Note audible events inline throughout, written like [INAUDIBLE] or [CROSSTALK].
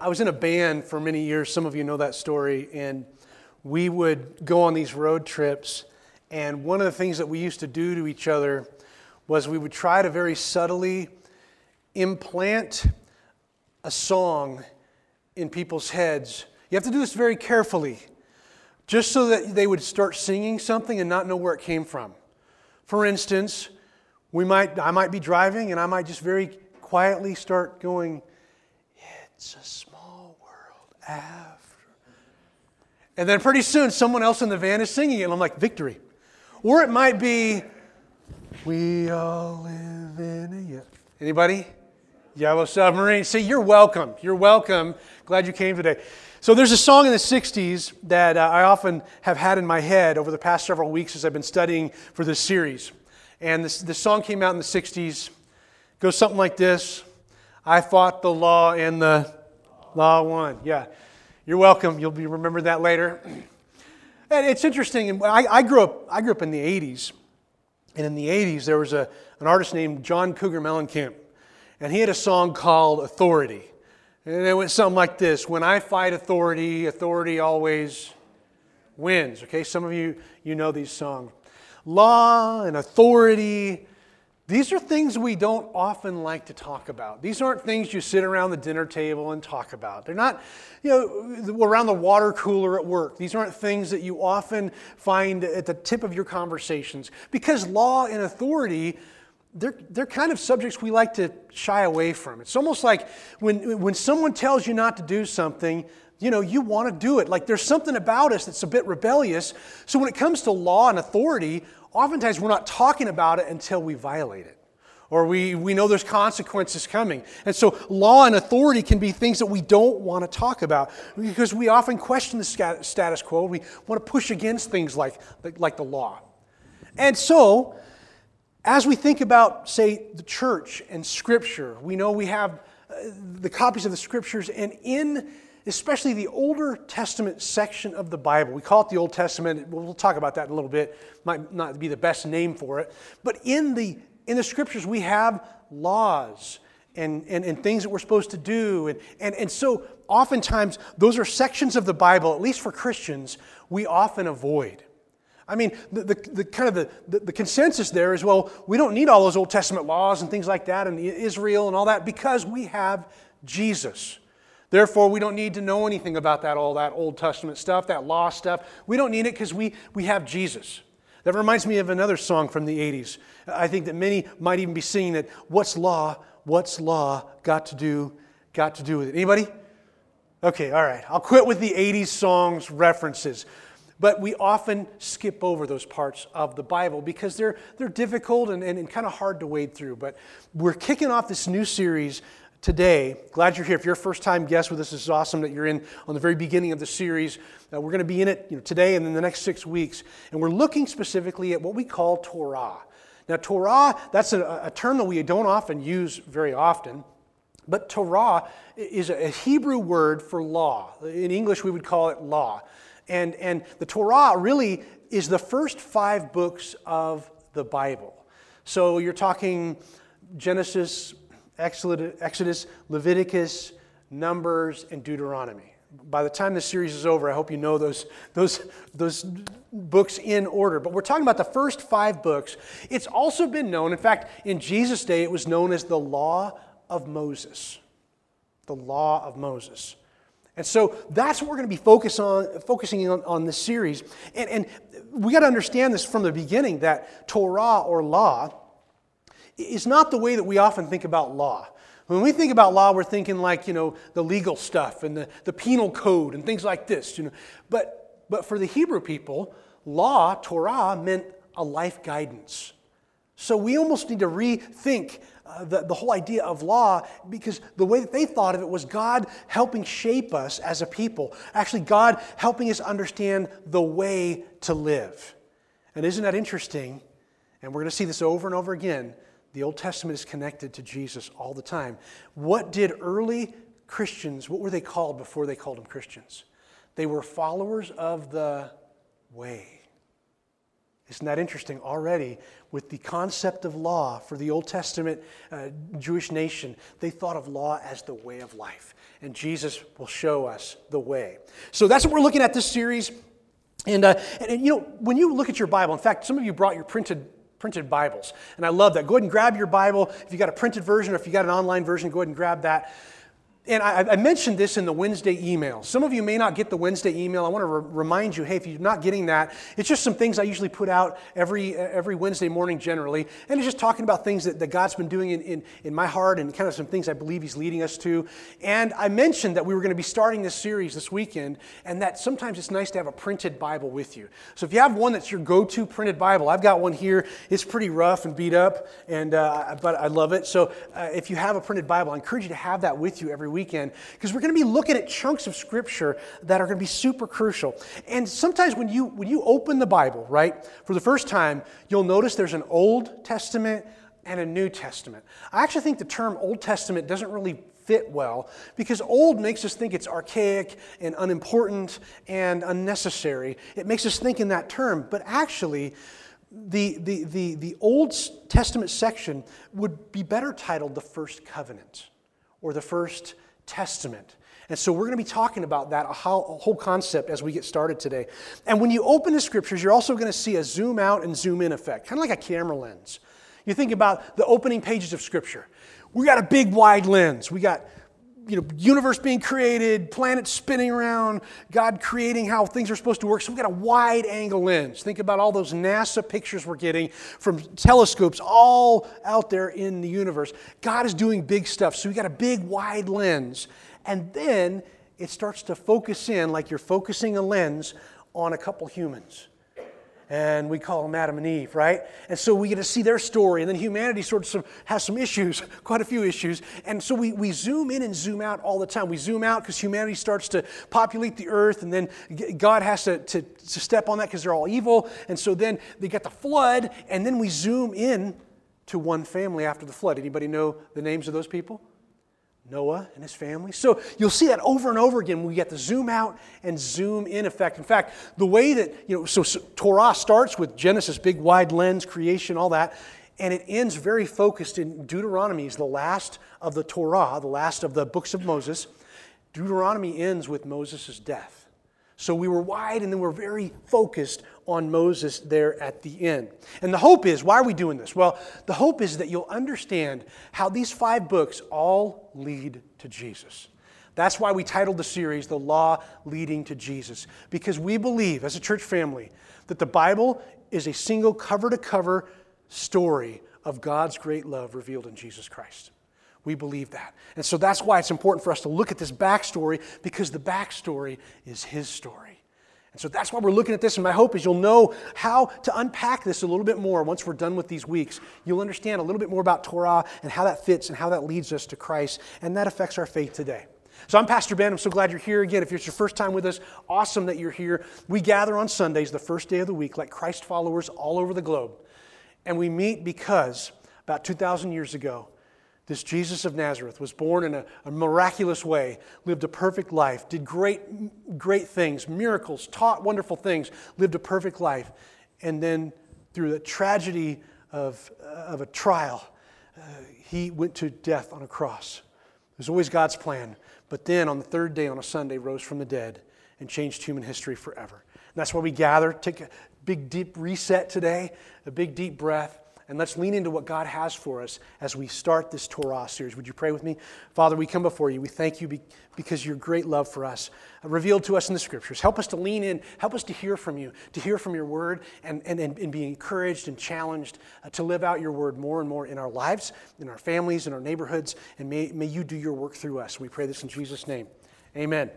I was in a band for many years. Some of you know that story. And we would go on these road trips. And one of the things that we used to do to each other was we would try to very subtly implant a song in people's heads. You have to do this very carefully, just so that they would start singing something and not know where it came from. For instance, we might, I might be driving and I might just very quietly start going, It's a after. And then pretty soon someone else in the van is singing it, and I'm like, Victory. Or it might be, We all live in a. Anybody? Yellow Submarine. See, you're welcome. You're welcome. Glad you came today. So there's a song in the 60s that uh, I often have had in my head over the past several weeks as I've been studying for this series. And this, this song came out in the 60s. It goes something like this I fought the law and the law one, Yeah. You're welcome. You'll be remember that later. [CLEARS THROAT] And it's interesting. I, I, grew up, I grew up in the 80s. And in the 80s, there was a, an artist named John Cougar Mellencamp. And he had a song called Authority. And it went something like this When I fight authority, authority always wins. Okay, some of you, you know these songs. Law and authority, these are things we don't often like to talk about. These aren't things you sit around the dinner table and talk about. They're not, you know, around the water cooler at work. These aren't things that you often find at the tip of your conversations because law and authority they're, they're kind of subjects we like to shy away from. It's almost like when, when someone tells you not to do something, you know, you want to do it. Like there's something about us that's a bit rebellious. So when it comes to law and authority, oftentimes we're not talking about it until we violate it. Or we, we know there's consequences coming. And so law and authority can be things that we don't want to talk about because we often question the status quo. We want to push against things like, like the law. And so as we think about, say, the church and Scripture, we know we have uh, the copies of the Scriptures, and in especially the Older Testament section of the Bible, we call it the Old Testament. We'll talk about that in a little bit. Might not be the best name for it, but in the in the Scriptures we have laws and, and, and things that we're supposed to do. And, and, and so oftentimes those are sections of the Bible, at least for Christians, we often avoid. I mean, the, the, the kind of the, the, the, consensus there is well, we don't need all those Old Testament laws and things like that and Israel and all that because we have Jesus. Therefore, we don't need to know anything about that, all that Old Testament stuff, that law stuff. We don't need it because we, we have Jesus. That reminds me of another song from the 80s. I think that many might even be singing it. What's law? What's law got to do, got to do with it? Anybody? Okay, all right. I'll quit with the 80s songs references. But we often skip over those parts of the Bible because they're, they're difficult and, and, and kind of hard to wade through. But we're kicking off this new series today. Glad you're here. If you're a first time guest with us, this is awesome that you're in on the very beginning of the series. Uh, we're going to be in it you know, today and in the next six weeks. And we're looking specifically at what we call Torah. Now, Torah, that's a, a term that we don't often use very often. But Torah is a Hebrew word for law. In English, we would call it law. And, and the Torah really is the first five books of the Bible. So you're talking Genesis, Exodus, Leviticus, Numbers, and Deuteronomy. By the time this series is over, I hope you know those, those, those books in order. But we're talking about the first five books. It's also been known, in fact, in Jesus' day, it was known as the Law of Moses. The Law of Moses. And so that's what we're going to be focus on, focusing on, on this series. And, and we got to understand this from the beginning that Torah or law is not the way that we often think about law. When we think about law, we're thinking like, you know, the legal stuff and the, the penal code and things like this, you know. But, but for the Hebrew people, law, Torah, meant a life guidance. So we almost need to rethink uh, the, the whole idea of law because the way that they thought of it was God helping shape us as a people. Actually, God helping us understand the way to live. And isn't that interesting? And we're going to see this over and over again. The Old Testament is connected to Jesus all the time. What did early Christians, what were they called before they called them Christians? They were followers of the way. Isn't that interesting? Already, with the concept of law for the Old Testament uh, Jewish nation, they thought of law as the way of life. And Jesus will show us the way. So that's what we're looking at this series. And, uh, and, and, you know, when you look at your Bible, in fact, some of you brought your printed printed Bibles. And I love that. Go ahead and grab your Bible. If you got a printed version or if you got an online version, go ahead and grab that. And I, I, mentioned this in the Wednesday email. Some of you may not get the Wednesday email. I want to re- remind you hey, if you're not getting that, it's just some things I usually put out every, every Wednesday morning generally. And it's just talking about things that, that God's been doing in, in, in my heart and kind of some things I believe He's leading us to. And I mentioned that we were going to be starting this series this weekend and that sometimes it's nice to have a printed Bible with you. So if you have one that's your go to printed Bible, I've got one here. It's pretty rough and beat up, and, uh, but I love it. So uh, if you have a printed Bible, I encourage you to have that with you every week weekend because we're going to be looking at chunks of scripture that are going to be super crucial. And sometimes when you when you open the Bible, right, for the first time, you'll notice there's an Old Testament and a New Testament. I actually think the term Old Testament doesn't really fit well because old makes us think it's archaic and unimportant and unnecessary. It makes us think in that term, but actually, the, the, the, the Old Testament section would be better titled the First Covenant or the First Testament. And so we're going to be talking about that, a whole concept as we get started today. And when you open the scriptures, you're also going to see a zoom out and zoom in effect, kind of like a camera lens. You think about the opening pages of scripture. We got a big wide lens. We got you know, universe being created, planets spinning around, God creating how things are supposed to work. So we've got a wide angle lens. Think about all those NASA pictures we're getting from telescopes all out there in the universe. God is doing big stuff. So we got a big wide lens. And then it starts to focus in like you're focusing a lens on a couple humans and we call them Adam and Eve, right? And so we get to see their story, and then humanity sort of has some issues, [LAUGHS] quite a few issues. And so we, we zoom in and zoom out all the time. We zoom out because humanity starts to populate the earth, and then God has to, to, to step on that because they're all evil. And so then they get the flood, and then we zoom in to one family after the flood. Anybody know the names of those people? Noah and his family. So you'll see that over and over again. When we get the zoom out and zoom in effect. In fact, the way that, you know, so, so Torah starts with Genesis, big wide lens, creation, all that, and it ends very focused in Deuteronomy, is the last of the Torah, the last of the books of Moses. Deuteronomy ends with Moses' death. So we were wide and then we're very focused on Moses there at the end. And the hope is why are we doing this? Well, the hope is that you'll understand how these five books all lead to Jesus. That's why we titled the series The Law Leading to Jesus, because we believe as a church family that the Bible is a single cover to cover story of God's great love revealed in Jesus Christ. We believe that. And so that's why it's important for us to look at this backstory because the backstory is his story. And so that's why we're looking at this. And my hope is you'll know how to unpack this a little bit more once we're done with these weeks. You'll understand a little bit more about Torah and how that fits and how that leads us to Christ. And that affects our faith today. So I'm Pastor Ben. I'm so glad you're here again. If it's your first time with us, awesome that you're here. We gather on Sundays, the first day of the week, like Christ followers all over the globe. And we meet because about 2,000 years ago, this Jesus of Nazareth was born in a, a, miraculous way, lived a perfect life, did great, great things, miracles, taught wonderful things, lived a perfect life. And then, through the tragedy of, uh, of a trial, uh, he went to death on a cross. It was always God's plan. But then, on the third day, on a Sunday, rose from the dead and changed human history forever. And that's why we gather, take a big, deep reset today, a big, deep breath and let's lean into what God has for us as we start this Torah series. Would you pray with me? Father, we come before you. We thank you because your great love for us uh, revealed to us in the scriptures. Help us to lean in, help us to hear from you, to hear from your word, and, and, and be encouraged and challenged uh, to live out your word more and more in our lives, in our families, in our neighborhoods, and may, may you do your work through us. We pray this in Jesus' name. Amen.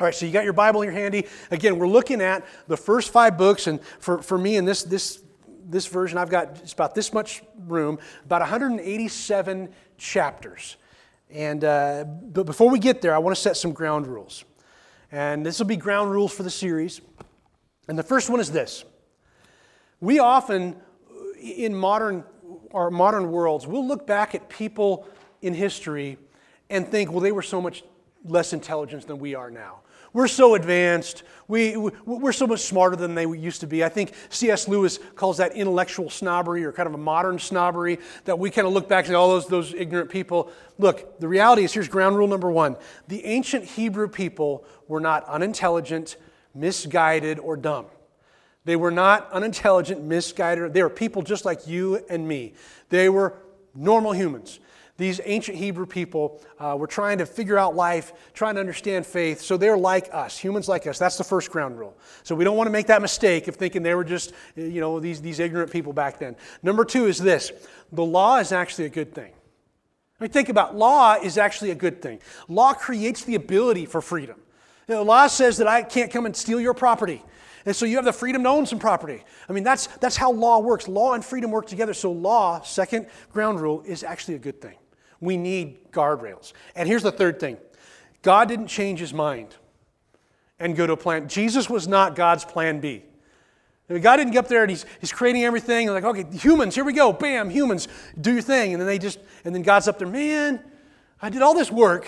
All right, so you got your Bible in your handy. Again, we're looking at the first five books, and for, for me in this, this this version, I've got it's about this much room, about 187 chapters. And uh, but before we get there, I want to set some ground rules. And this will be ground rules for the series. And the first one is this: We often, in modern our modern worlds, we'll look back at people in history and think, well, they were so much less intelligent than we are now. We're so advanced. We, we're so much smarter than they used to be. I think C.S. Lewis calls that intellectual snobbery or kind of a modern snobbery that we kind of look back to all those, those ignorant people. Look, the reality is here's ground rule number one the ancient Hebrew people were not unintelligent, misguided, or dumb. They were not unintelligent, misguided. They were people just like you and me. They were normal humans these ancient Hebrew people uh, were trying to figure out life, trying to understand faith. So they're like us, humans like us. That's the first ground rule. So we don't want to make that mistake of thinking they were just, you know, these, these ignorant people back then. Number two is this the law is actually a good thing. I mean, think about law is actually a good thing. Law creates the ability for freedom. You know, law says that I can't come and steal your property. And so you have the freedom to own some property. I mean, that's, that's how law works. Law and freedom work together. So, law, second ground rule, is actually a good thing. We need guardrails. And here's the third thing God didn't change his mind and go to a plan. Jesus was not God's plan B. God didn't get up there and he's, he's creating everything. like, okay, humans, here we go. Bam, humans, do your thing. And then they just, and then God's up there, man, I did all this work,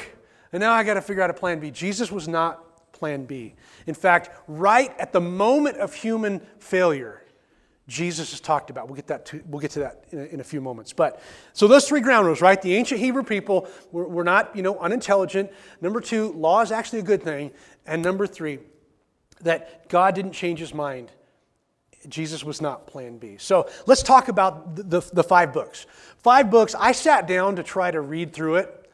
and now I got to figure out a plan B. Jesus was not plan B. In fact, right at the moment of human failure, Jesus has talked about. We'll get, that to, we'll get to that in a, in a, few moments. But so those three ground rules, right? The ancient Hebrew people were, were not, you know, unintelligent. Number two, law is actually a good thing. And number three, that God didn't change his mind. Jesus was not plan B. So let's talk about the, the, the five books. Five books, I sat down to try to read through it.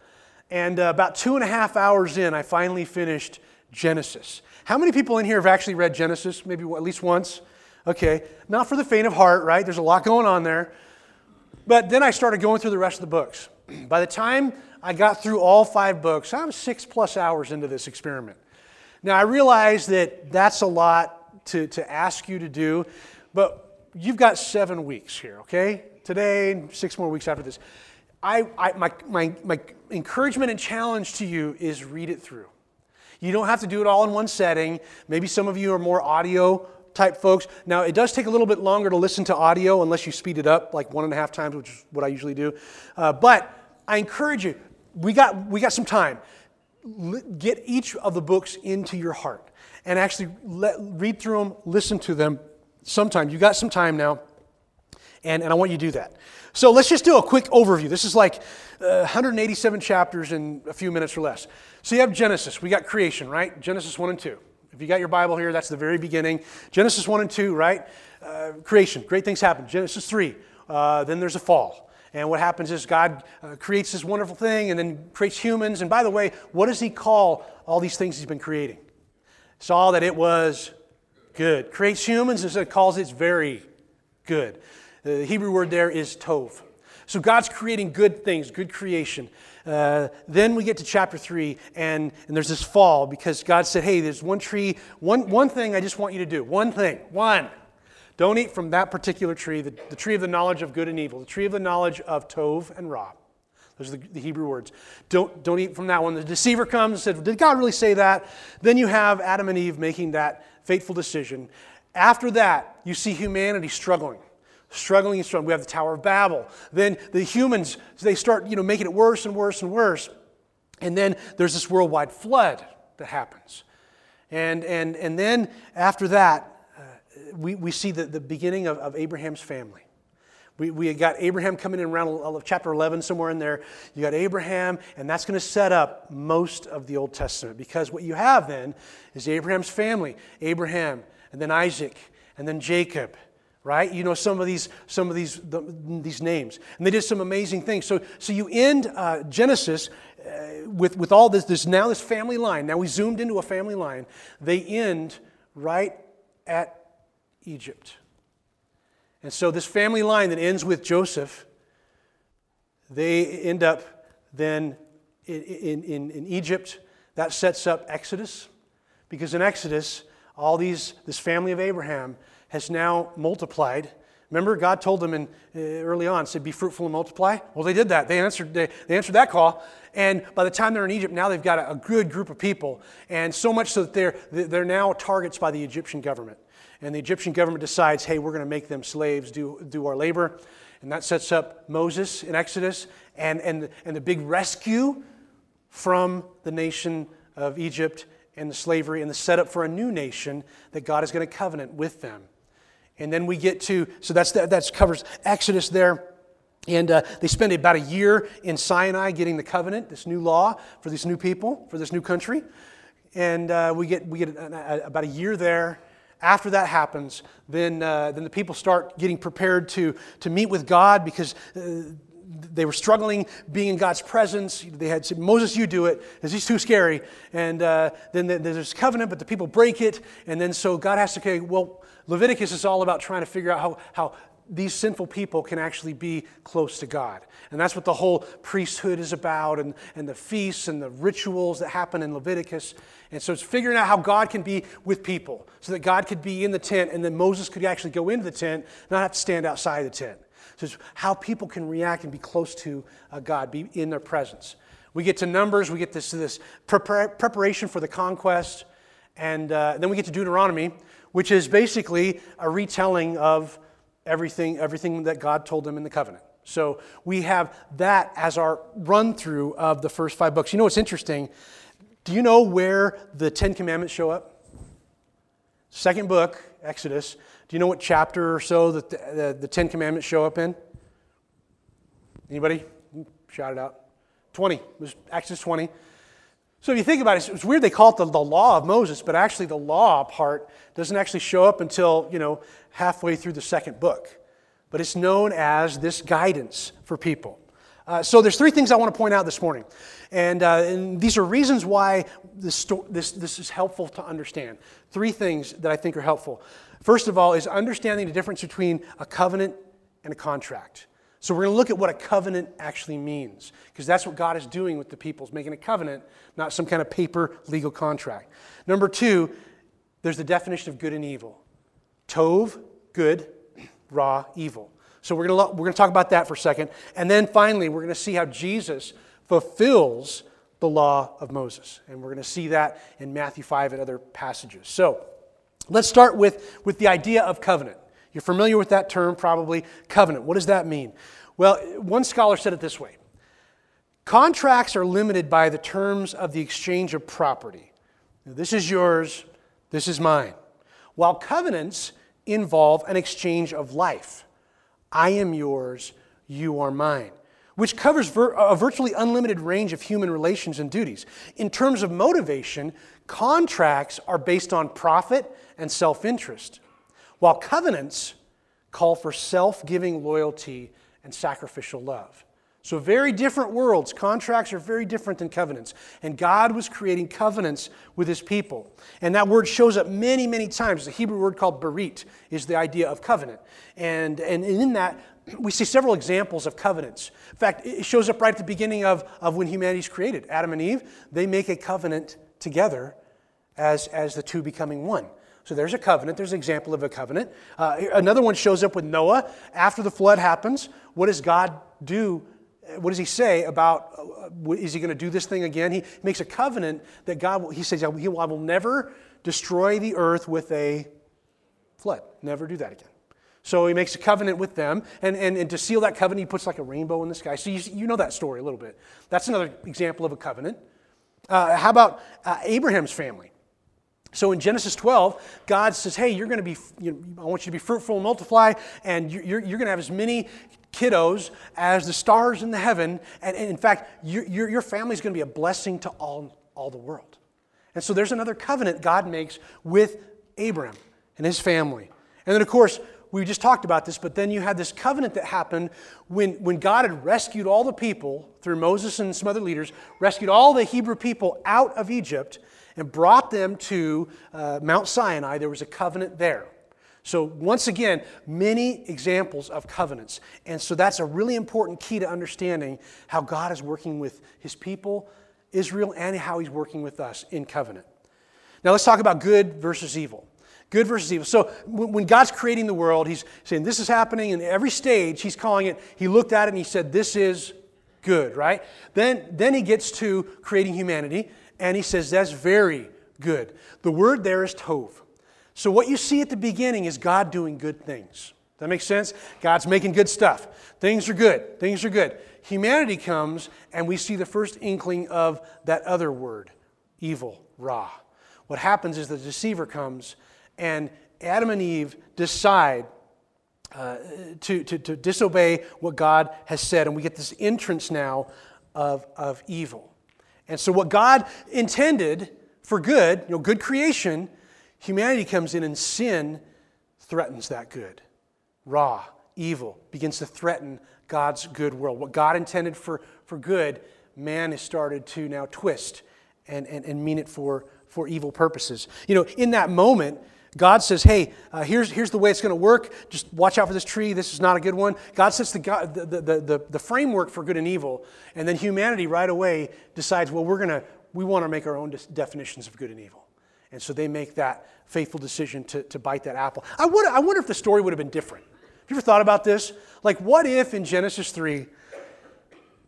And uh, about two and a half hours in, I finally finished Genesis. How many people in here have actually read Genesis? Maybe at least once? Okay, not for the faint of heart, right? There's a lot going on there. But then I started going through the rest of the books. [CLEARS THROAT] By the time I got through all five books, I'm six plus hours into this experiment. Now, I realize that that's a lot to, to ask you to do, but you've got seven weeks here, okay? Today, six more weeks after this. I, I, my, my, my encouragement and challenge to you is read it through. You don't have to do it all in one setting. Maybe some of you are more audio type folks. Now, it does take a little bit longer to listen to audio unless you speed it up like one and a half times, which is what I usually do. Uh, but I encourage you, we got, we got some time. Get each of the books into your heart and actually let, read through them, listen to them sometime. You got some time now, and, and I want you to do that. So let's just do a quick overview. This is like uh, 187 chapters in a few minutes or less. So you have Genesis. We got creation, right? Genesis 1 and 2. If you got your Bible here, that's the very beginning. Genesis 1 and 2, right? Uh, creation, great things happen. Genesis 3, uh, then there's a fall. And what happens is God uh, creates this wonderful thing and then creates humans. And by the way, what does He call all these things He's been creating? Saw that it was good. Creates humans and so calls it very good. The Hebrew word there is tov. So God's creating good things, good creation. Uh, then we get to chapter 3, and, and there's this fall because God said, Hey, there's one tree, one, one thing I just want you to do. One thing. One. Don't eat from that particular tree, the, the tree of the knowledge of good and evil, the tree of the knowledge of Tov and Ra. Those are the, the, Hebrew words. Don't, don't eat from that one. The deceiver comes and said, Did God really say that? Then you have Adam and Eve making that fateful decision. After that, you see humanity struggling struggling and struggling. We have the Tower of Babel. Then the humans, they start, you know, making it worse and worse and worse. And then there's this worldwide flood that happens. And, and, and then after that, uh, we, we see the, the beginning of, of Abraham's family. We, we got Abraham coming in around chapter 11, somewhere in there. You got Abraham, and that's going to set up most of the Old Testament because what you have then is Abraham's family Abraham, and then Isaac, and then Jacob, right? You know some of these, some of these, the, these names. And they did some amazing things. So, so you end uh, Genesis uh, with, with all this, this, now this family line. Now we zoomed into a family line. They end right at Egypt. And so this family line that ends with Joseph, they end up then in, in, in Egypt. That sets up Exodus. Because in Exodus, all these, this family of Abraham, has now multiplied. Remember, God told them in, uh, early on, said, Be fruitful and multiply. Well, they did that. They answered, they, they answered that call. And by the time they're in Egypt, now they've got a, a good group of people. And so much so that they're, they're now targets by the Egyptian government. And the Egyptian government decides, hey, we're going to make them slaves, do, do our labor. And that sets up Moses in Exodus and, and, and the big rescue from the nation of Egypt and the slavery and the setup for a new nation that God is going to covenant with them. And then we get to, so that's that that's covers Exodus there. And uh, they spend about a year in Sinai getting the covenant, this new law for these new people, for this new country. And uh, we get, we get a, a, about a year there. After that happens, then, uh, then the people start getting prepared to, to meet with God because uh, they were struggling being in God's presence. They had said, Moses, you do it, because he's too scary. And uh, then there's covenant, but the people break it. And then so God has to say, well, Leviticus is all about trying to figure out how, how these sinful people can actually be close to God. And that's what the whole priesthood is about, and, and the feasts and the rituals that happen in Leviticus. And so it's figuring out how God can be with people, so that God could be in the tent, and then Moses could actually go into the tent, not have to stand outside the tent. It's how people can react and be close to uh, God, be in their presence. We get to Numbers, we get this, this prepar- preparation for the conquest, and uh, then we get to Deuteronomy, which is basically a retelling of everything, everything that God told them in the covenant. So we have that as our run through of the first five books. You know what's interesting? Do you know where the Ten Commandments show up? Second book, Exodus. Do you know what chapter or so that the, the, the Ten Commandments show up in? Anybody? Shout it out. 20. It was Exodus 20. So if you think about it, it's weird they call it the, the law of Moses, but actually the law part doesn't actually show up until, you know, halfway through the second book. But it's known as this guidance for people. Uh, so there's three things I want to point out this morning. And, uh, and these are reasons why this, this, this is helpful to understand. Three things that I think are helpful. First of all, is understanding the difference between a covenant and a contract. So we're going to look at what a covenant actually means, because that's what God is doing with the people, is making a covenant, not some kind of paper legal contract. Number two, there's the definition of good and evil. Tov, good, [CLEARS THROAT] Ra, evil. So we're going, to, we're going to talk about that for a second. And then finally, we're going to see how Jesus fulfills the law of Moses. And we're going to see that in Matthew 5 and other passages. So let's start with, with the idea of covenant. You're familiar with that term, probably. Covenant. What does that mean? Well, one scholar said it this way Contracts are limited by the terms of the exchange of property. This is yours, this is mine. While covenants involve an exchange of life. I am yours, you are mine, which covers vir- a virtually unlimited range of human relations and duties. In terms of motivation, contracts are based on profit and self interest while covenants call for self giving loyalty and sacrificial love. So, very different worlds. Contracts are very different than covenants. And God was creating covenants with his people. And that word shows up many, many times. The Hebrew word called berit is the idea of covenant. And, and in that, we see several examples of covenants. In fact, it shows up right at the beginning of, of when humanity is created. Adam and Eve, they make a covenant together as, as the two becoming one. So there's a covenant. There's an example of a covenant. Uh, another one shows up with Noah. After the flood happens, what does God do? What does he say about, uh, is he going to do this thing again? He makes a covenant that God, will, he says, I will never destroy the earth with a flood. Never do that again. So he makes a covenant with them, and, and, and to seal that covenant, he puts like a rainbow in the sky. So you, you know that story a little bit. That's another example of a covenant. Uh, how about uh, Abraham's family? So in Genesis 12, God says, Hey, you're going to be, you know, I want you to be fruitful and multiply, and you're, you're, going to have as many kiddos as the stars in the heaven. And, and in fact, your, your, your family is going to be a blessing to all, all the world. And so there's another covenant God makes with Abram and his family. And then, of course, we just talked about this, but then you had this covenant that happened when, when God had rescued all the people through Moses and some other leaders, rescued all the Hebrew people out of Egypt and brought them to uh, Mount Sinai. There was a covenant there. So, once again, many examples of covenants. And so, that's a really important key to understanding how God is working with his people, Israel, and how he's working with us in covenant. Now, let's talk about good versus evil. Good versus evil. So, when God's creating the world, he's saying this is happening, and every stage, he's calling it, he looked at it and he said, This is good, right? Then, then he gets to creating humanity, and he says, That's very good. The word there is tov. So, what you see at the beginning is God doing good things. that make sense? God's making good stuff. Things are good. Things are good. Humanity comes, and we see the first inkling of that other word evil, Ra. What happens is the deceiver comes, and Adam and Eve decide uh, to, to, to disobey what God has said, and we get this entrance now of, of evil. And so, what God intended for good, you know, good creation, humanity comes in and sin threatens that good. Ra, evil, begins to threaten God's good world. What God intended for, for good, man has started to now twist and, and, and mean it for, for evil purposes. You know, in that moment, God says, hey, uh, here's, here's the way it's going to work. Just watch out for this tree. This is not a good one. God sets the, the, the, the, the framework for good and evil. And then humanity right away decides, well, we're going to, we want to make our own definitions of good and evil. And so they make that faithful decision to, to bite that apple. I wonder, I wonder if the story would have been different. Have you ever thought about this? Like, what if in Genesis 3,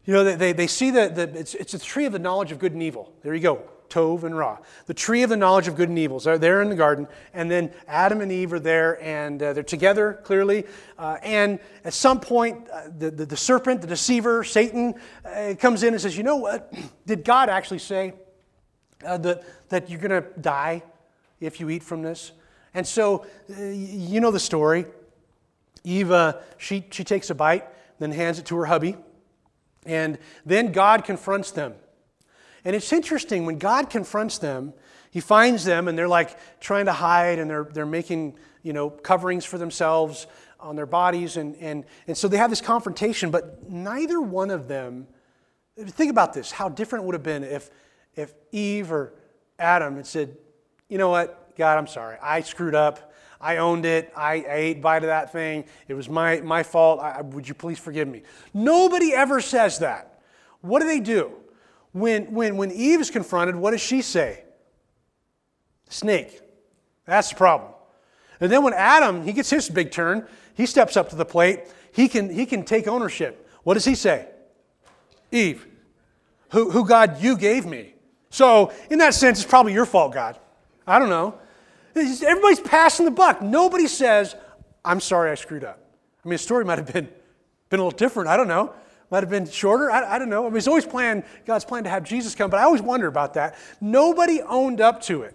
you know, they, they see that the, it's, it's a tree of the knowledge of good and evil. There you go, Tov and Ra. The tree of the knowledge of good and evil. So they're there in the garden, and then Adam and Eve are there, and uh, they're together, clearly. Uh, and at some point, uh, the, the, the, serpent, the deceiver, Satan, uh, comes in and says, You know what? [CLEARS THROAT] Did God actually say uh, that, that you're going to die if you eat from this? And so, uh, you know the story. Eve, she, she takes a bite, then hands it to her hubby. And then God confronts them. And it's interesting, when God confronts them, he finds them and they're like trying to hide and they're, they're making you know, coverings for themselves on their bodies. And, and, and so they have this confrontation, but neither one of them, think about this, how different it would have been if, if Eve or Adam had said, you know what, God, I'm sorry, I screwed up. I owned it. I, I ate bite of that thing. It was my, my fault. I, would you please forgive me? Nobody ever says that. What do they do? When, when, when Eve is confronted, what does she say? Snake. That's the problem. And then when Adam, he gets his big turn, he steps up to the plate, he can, he can take ownership. What does he say? Eve, who, who God you gave me. So, in that sense, it's probably your fault, God. I don't know. Everybody's passing the buck. Nobody says, I'm sorry I screwed up. I mean, the story might have been, been a little different. I don't know. Might have been shorter. I, I don't know. I mean, it's always planned, God's plan to have Jesus come, but I always wonder about that. Nobody owned up to it.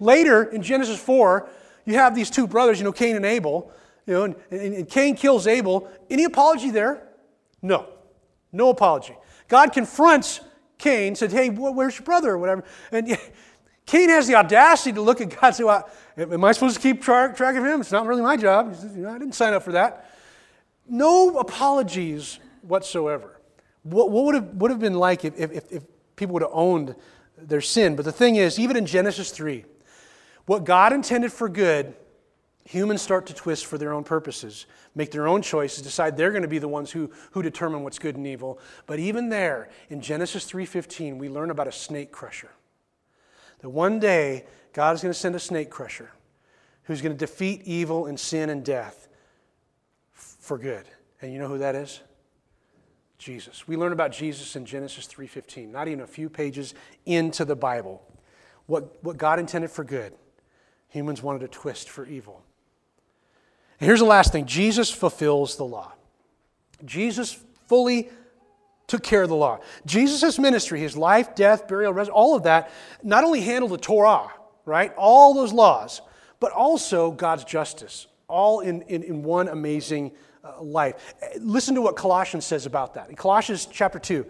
Later in Genesis 4, you have these two brothers, you know, Cain and Abel. You know, and, and, Cain kills Abel. Any apology there? No. No apology. God confronts Cain, said, Hey, where's your brother? Or whatever. And [LAUGHS] Cain has the audacity to look at God and say, well, Am I supposed to keep track, of him? It's not really my job. I didn't sign up for that. No apologies whatsoever. What, what would, have, would have been like if, if, if people would have owned their sin? But the thing is, even in Genesis 3, what God intended for good, humans start to twist for their own purposes, make their own choices, decide they're going to be the ones who, who determine what's good and evil. But even there, in Genesis 3.15, we learn about a snake crusher. That one day, God is going to send a snake crusher who's going to defeat evil and sin and death for good. And you know who that is? Jesus. We learn about Jesus in Genesis 3:15, not even a few pages into the Bible. What, what God intended for good, humans wanted to twist for evil. And here's the last thing Jesus fulfills the law. Jesus fully took care of the law. Jesus' ministry, his life, death, burial, all of that, not only handled the Torah, right? All those laws, but also God's justice, all in, in, in one amazing Uh, life. Uh, listen to what Colossians says about that. In Colossians chapter 2,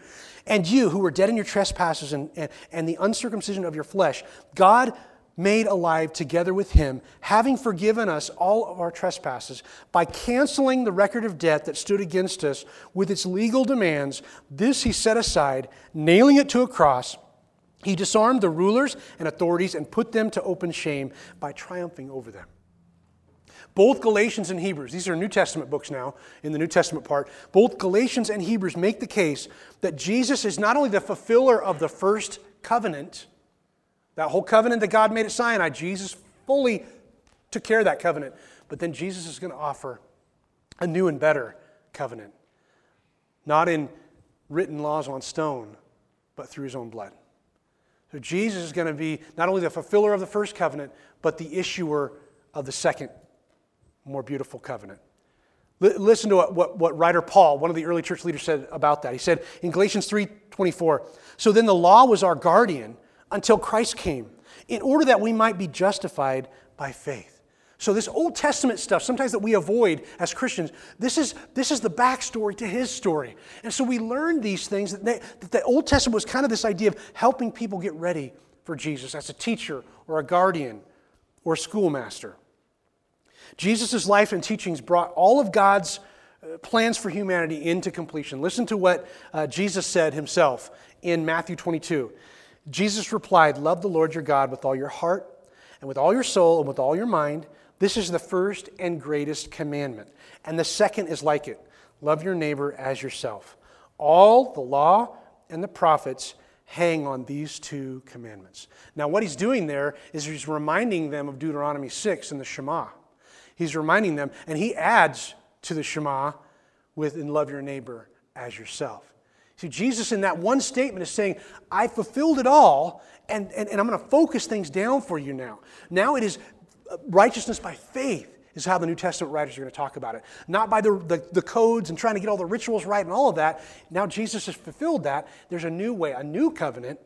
and you who were dead in your trespasses and, and, and the uncircumcision of your flesh, God made alive together with him, having forgiven us all of our trespasses by canceling the record of debt that stood against us with its legal demands. This he set aside, nailing it to a cross. He disarmed the rulers and authorities and put them to open shame by triumphing over them. Both Galatians and Hebrews, these are New Testament books now, in the New Testament part, both Galatians and Hebrews make the case that Jesus is not only the fulfiller of the first covenant, that whole covenant that God made at Sinai, Jesus fully took care of that covenant. But then Jesus is going to offer a new and better covenant, not in written laws on stone, but through his own blood. So Jesus is going to be not only the fulfiller of the first covenant, but the issuer of the second, more beautiful covenant. L- listen to what, what, what writer Paul, one of the early church leaders, said about that. He said in Galatians 3:24, so then the law was our guardian until Christ came, in order that we might be justified by faith. So, this Old Testament stuff, sometimes that we avoid as Christians, this is, this is the backstory to his story. And so we learn these things that, they, that the Old Testament was kind of this idea of helping people get ready for Jesus as a teacher or a guardian or a schoolmaster. Jesus' life and teachings brought all of God's uh, plans for humanity into completion. Listen to what uh, Jesus said himself in Matthew 22. Jesus replied, Love the Lord your God with all your heart and with all your soul and with all your mind. This is the first and greatest commandment. And the second is like it love your neighbor as yourself. All the law and the prophets hang on these two commandments. Now, what he's doing there is he's reminding them of Deuteronomy 6 and the Shema. He's reminding them, and he adds to the Shema with, and love your neighbor as yourself. See, Jesus in that one statement is saying, I fulfilled it all, and, and, and I'm going to focus things down for you now. Now it is uh, righteousness by faith is how the New Testament writers are going to talk about it. Not by the, the, the, codes and trying to get all the rituals right and all of that. Now Jesus has fulfilled that. There's a new way, a new covenant.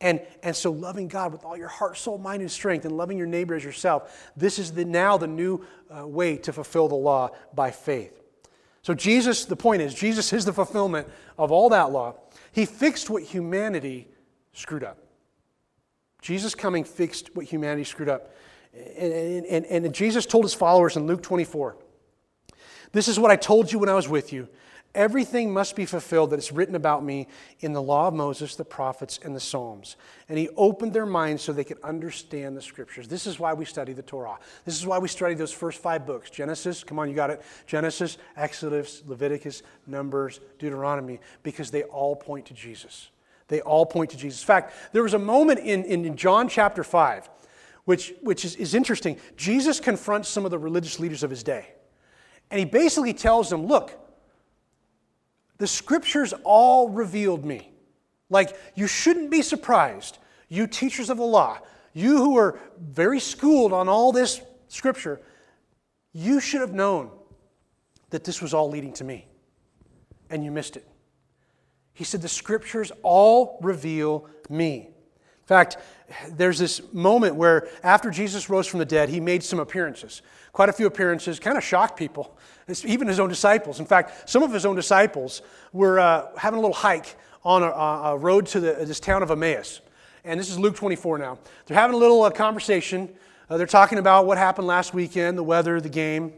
And, and so loving God with all your heart, soul, mind, and strength, and loving your neighbor as yourself, this is the, now the new uh, way to fulfill the law by faith. So Jesus, the point is, Jesus is the fulfillment of all that law. He fixed what humanity screwed up. Jesus coming fixed what humanity screwed up. And, and, and Jesus told his followers in Luke 24 This is what I told you when I was with you. Everything must be fulfilled that is written about me in the law of Moses, the prophets, and the Psalms. And he opened their minds so they could understand the scriptures. This is why we study the Torah. This is why we study those first five books Genesis, come on, you got it. Genesis, Exodus, Leviticus, Numbers, Deuteronomy, because they all point to Jesus. They all point to Jesus. In fact, there was a moment in, in John chapter 5 which, which is, is interesting. Jesus confronts some of the religious leaders of his day. And he basically tells them, look, the scriptures all revealed me. Like, you shouldn't be surprised, you teachers of the law, you who are very schooled on all this scripture, you should have known that this was all leading to me. And you missed it. He said, The scriptures all reveal me. In fact, there's this moment where after Jesus rose from the dead, he made some appearances. Quite a few appearances, kind of shocked people, even his own disciples. In fact, some of his own disciples were uh, having a little hike on a, a road to the, this town of Emmaus. And this is Luke 24 now. They're having a little uh, conversation. Uh, they're talking about what happened last weekend, the weather, the game.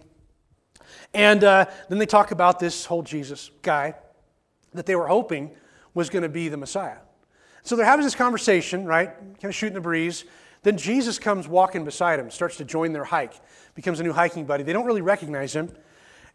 And uh, then they talk about this whole Jesus guy that they were hoping was going to be the Messiah. So they're having this conversation, right? Kind of shooting the breeze. Then Jesus comes walking beside them, starts to join their hike, becomes a new hiking buddy. They don't really recognize him.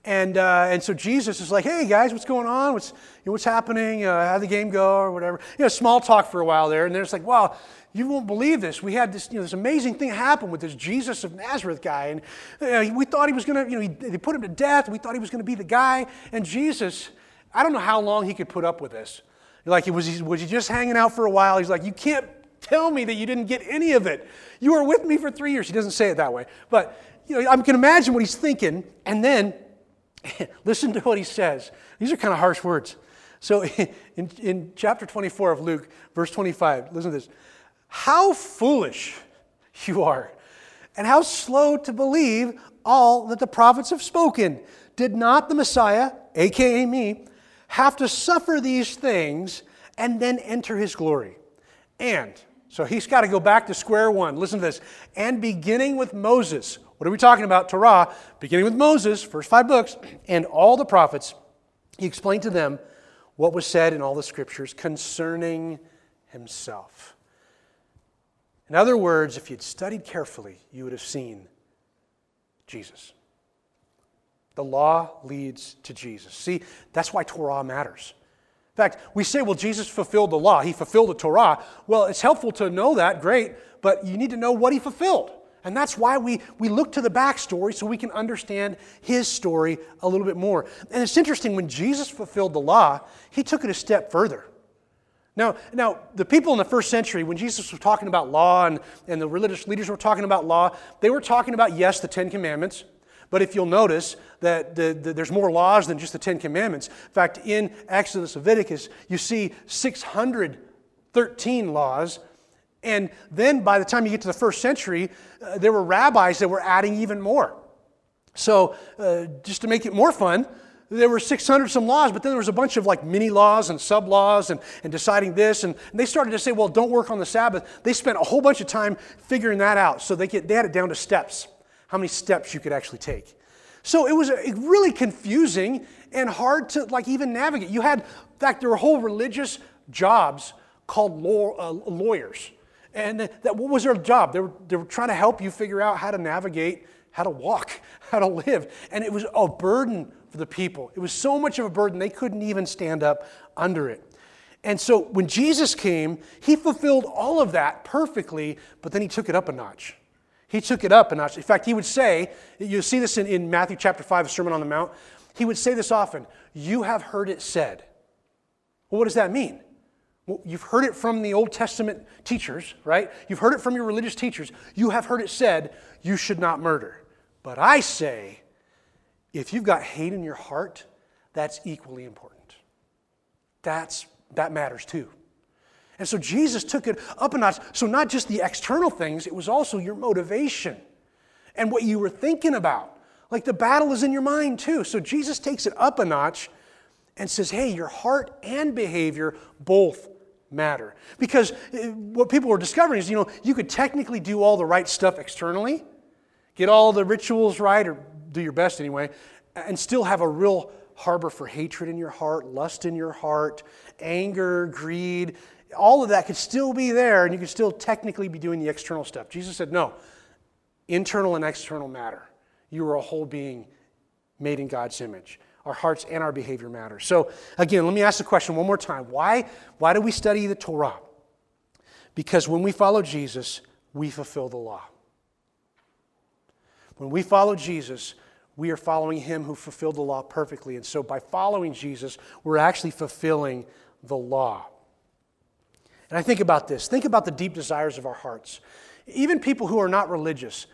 And, uh, and so Jesus is like, hey guys, what's going on? What's, you know, what's happening? Uh, how'd the game go or whatever? You know, small talk for a while there. And they're just like, wow, you won't believe this. We had this, you know, this amazing thing happen with this Jesus of Nazareth guy. And we thought he was going to, you know, he, they put him to death. We thought he was going to be the guy. And Jesus, I don't know how long he could put up with this. Like, was he, was he just hanging out for a while? He's like, You can't tell me that you didn't get any of it. You were with me for three years. He doesn't say it that way. But you know, I can imagine what he's thinking. And then [LAUGHS] listen to what he says. These are kind of harsh words. So [LAUGHS] in, in chapter 24 of Luke, verse 25, listen to this. How foolish you are, and how slow to believe all that the prophets have spoken. Did not the Messiah, aka me, have to suffer these things and then enter his glory. And, so he's got to go back to square one. Listen to this. And beginning with Moses, what are we talking about? Torah, beginning with Moses, first five books, and all the prophets, he explained to them what was said in all the scriptures concerning himself. In other words, if you'd studied carefully, you would have seen Jesus. The law leads to Jesus. See, that's why Torah matters. In fact, we say, well, Jesus fulfilled the law. He fulfilled the Torah. Well, it's helpful to know that, great, but you need to know what he fulfilled. And that's why we, we look to the backstory so we can understand his story a little bit more. And it's interesting, when Jesus fulfilled the law, he took it a step further. Now, now, the people in the first century, when Jesus was talking about law and, and the religious leaders were talking about law, they were talking about, yes, the Ten Commandments, But if you'll notice that the, the, there's more laws than just the Ten Commandments. In fact, in Exodus, Leviticus, you see 613 laws. And then by the time you get to the first century, uh, there were rabbis that were adding even more. So, uh, just to make it more fun, there were 600 some laws, but then there was a bunch of like mini laws and sub laws and, and deciding this. And, and, they started to say, well, don't work on the Sabbath. They spent a whole bunch of time figuring that out. So they, get, they had it down to steps, how many steps you could actually take. So it was really confusing and hard to like even navigate. You had, in fact, there were whole religious jobs called law, uh, lawyers. And that, what was their job? They were, they were trying to help you figure out how to navigate, how to walk, [LAUGHS] how to live. And it was a burden for the people. It was so much of a burden, they couldn't even stand up under it. And so when Jesus came, he fulfilled all of that perfectly, but then he took it up a notch. He took it up a notch. In fact, he would say, you see this in, in Matthew chapter 5, the Sermon on the Mount. He would say this often You have heard it said. Well, what does that mean? Well, you've heard it from the Old Testament teachers, right? You've heard it from your religious teachers. You have heard it said, You should not murder. But I say, if you've got hate in your heart, that's equally important. That's, that matters too. And so Jesus took it up a notch. So, not just the external things, it was also your motivation and what you were thinking about. Like the battle is in your mind too. So, Jesus takes it up a notch and says, hey, your heart and behavior both matter. Because uh, what people were discovering is, you know, you could technically do all the right stuff externally, get all the rituals right, or do your best anyway, and still have a real harbor for hatred in your heart, lust in your heart, anger, greed. All of that could still be there, and you could still technically be doing the external stuff. Jesus said, no, internal and external matter. You are a whole being made in God's image. Our hearts and our behavior matter. So, again, let me ask the question one more time. Why, why do we study the Torah? Because when we follow Jesus, we fulfill the law. When we follow Jesus, we are following him who fulfilled the law perfectly. And so by following Jesus, we're actually fulfilling the law. And I think about this think about the deep desires of our hearts. Even people who are not religious,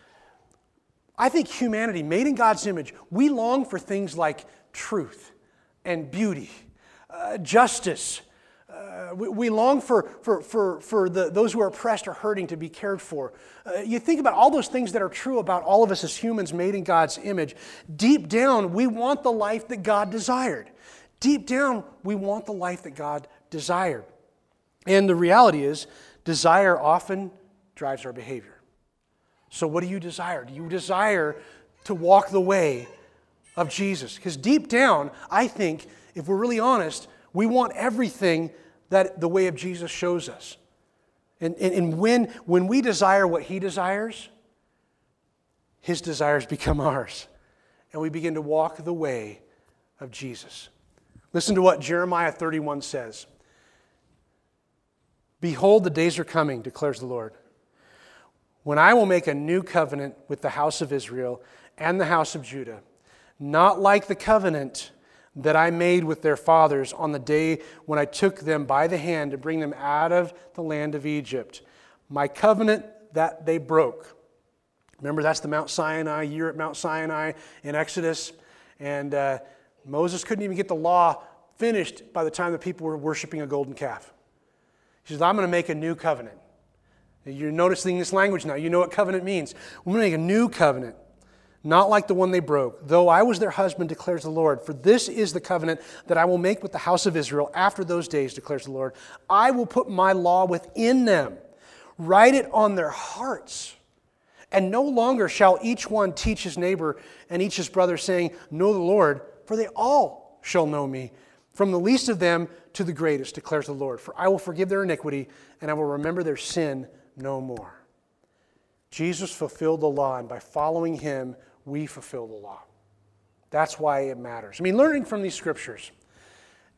I think humanity, made in God's image, we long for things like truth and beauty, uh, justice, uh, we, we, long for, for, for, for the, those who are oppressed or hurting to be cared for. Uh, you think about all those things that are true about all of us as humans made in God's image. Deep down, we want the life that God desired. Deep down, we want the life that God desired. And the reality is, desire often drives our behavior. So, what do you desire? Do you desire to walk the way of Jesus? Because deep down, I think, if we're really honest, we want everything that the way of Jesus shows us. And, and, and when, when we desire what he desires, his desires become [LAUGHS] ours. And we begin to walk the way of Jesus. Listen to what Jeremiah 31 says Behold, the days are coming, declares the Lord, when I will make a new covenant with the house of Israel and the house of Judah, not like the covenant that I made with their fathers on the day when I took them by the hand to bring them out of the land of Egypt. My covenant that they broke. Remember, that's the Mount Sinai, year at Mount Sinai in Exodus. And uh, Moses couldn't even get the law finished by the time the people were worshiping a golden calf. He says, I'm going to make a new covenant. You're noticing this language now. You know what covenant means. We're going to make a new covenant not like the one they broke, though I was their husband, declares the Lord. For this is the covenant that I will make with the house of Israel after those days, declares the Lord. I will put my law within them, write it on their hearts. And no longer shall each one teach his neighbor and each his brother, saying, Know the Lord, for they all shall know me, from the least of them to the greatest, declares the Lord. For I will forgive their iniquity, and I will remember their sin no more. Jesus fulfilled the law, and by following him, we fulfill the law. That's why it matters. I mean, learning from these scriptures,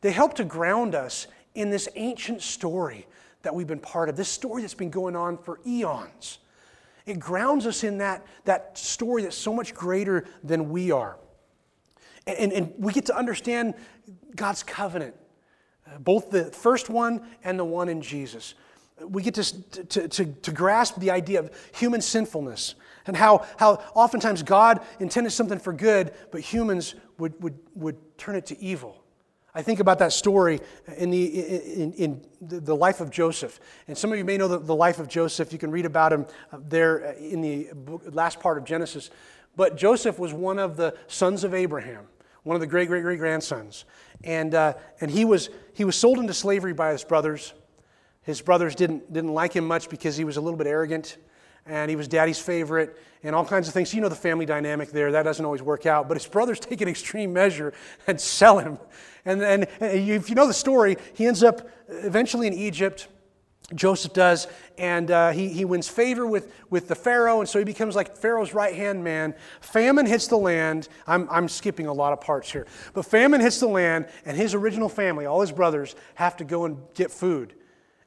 they help to ground us in this ancient story that we've been part of, this story that's been going on for eons. It grounds us in that, that story that's so much greater than we are. And, and, and we get to understand God's covenant, both the first one and the one in Jesus. We get to, to, to, to grasp the idea of human sinfulness And how, how oftentimes God intended something for good, but humans would, would, would turn it to evil. I think about that story in the, in, in the life of Joseph. And some of you may know the, the life of Joseph. You can read about him uh, there uh, in the last part of Genesis. But Joseph was one of the sons of Abraham, one of the great, great, great grandsons. And, uh, and he, was, he was sold into slavery by his brothers. His brothers didn't, didn't like him much because he was a little bit arrogant and he was daddy's favorite and all kinds of things. You know the family dynamic there. That doesn't always work out. But his brothers [LAUGHS] take an extreme measure and sell him. And, and, and if you know the story, he ends up eventually in Egypt. Joseph does, and uh, he, he wins favor with, with the Pharaoh, and so he becomes like Pharaoh's right hand man. Famine hits the land. I'm, I'm skipping a lot of parts here, but famine hits the land, and his original family, all his brothers, have to go and get food.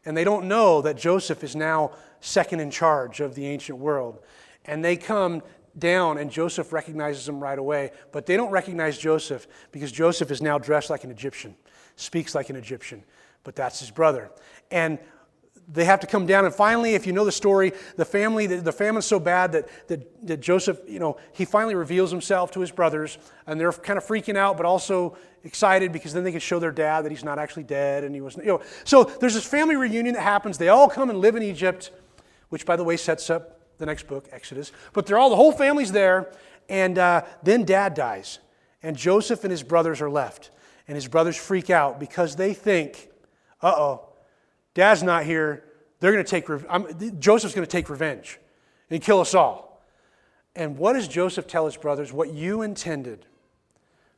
And they don't know that Joseph is now second in charge of the ancient world. And they come down, and Joseph recognizes them right away. But they don't recognize Joseph because Joseph is now dressed like an Egyptian, speaks like an Egyptian, but that's his brother. And they have to come down, and finally, if you know the story, the family, the, the famine's so bad that, that, that Joseph, you know, he finally reveals himself to his brothers, and they're kind of freaking out, but also excited because then they can show their dad that he's not actually dead, and he was, you know. So there's this family reunion that happens. They all come and live in Egypt which, by the way, sets up the next book, Exodus. But they're all, the whole family's there, and uh, then dad dies, and Joseph and his brothers are left. And his brothers freak out because they think, uh oh, dad's not here. They're going to take, I'm, Joseph's going to take revenge and kill us all. And what does Joseph tell his brothers? What you intended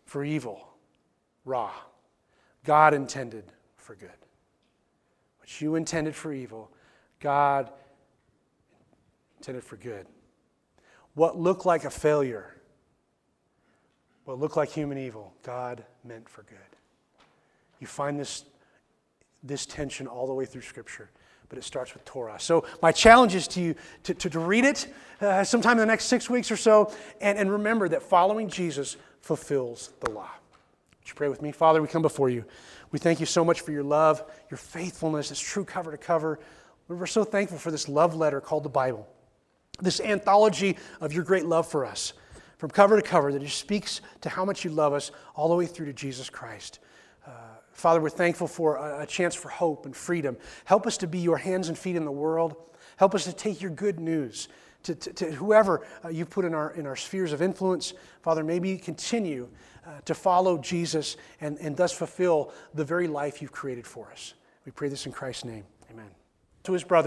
for evil, Ra, God intended for good. What you intended for evil, God intended for good. What looked like a failure, what looked like human evil, God meant for good. You find this, this tension all the way through Scripture, but it starts with Torah. So, my challenge is to you to, to, to read it uh, sometime in the next six weeks or so, and, and remember that following Jesus fulfills the law. Would you pray with me? Father, we come before you. We thank you so much for your love, your faithfulness. It's true cover to cover. We're so thankful for this love letter called the Bible this anthology of your great love for us, from cover to cover, that just speaks to how much you love us all the way through to Jesus Christ. Father, we're thankful for a, chance for hope and freedom. Help us to be your hands and feet in the world. Help us to take your good news to, to, to whoever uh, you've put in our, in our spheres of influence. Father, maybe continue uh, to follow Jesus and, and thus fulfill the very life you've created for us. We pray this in Christ's name. Amen. To his brother,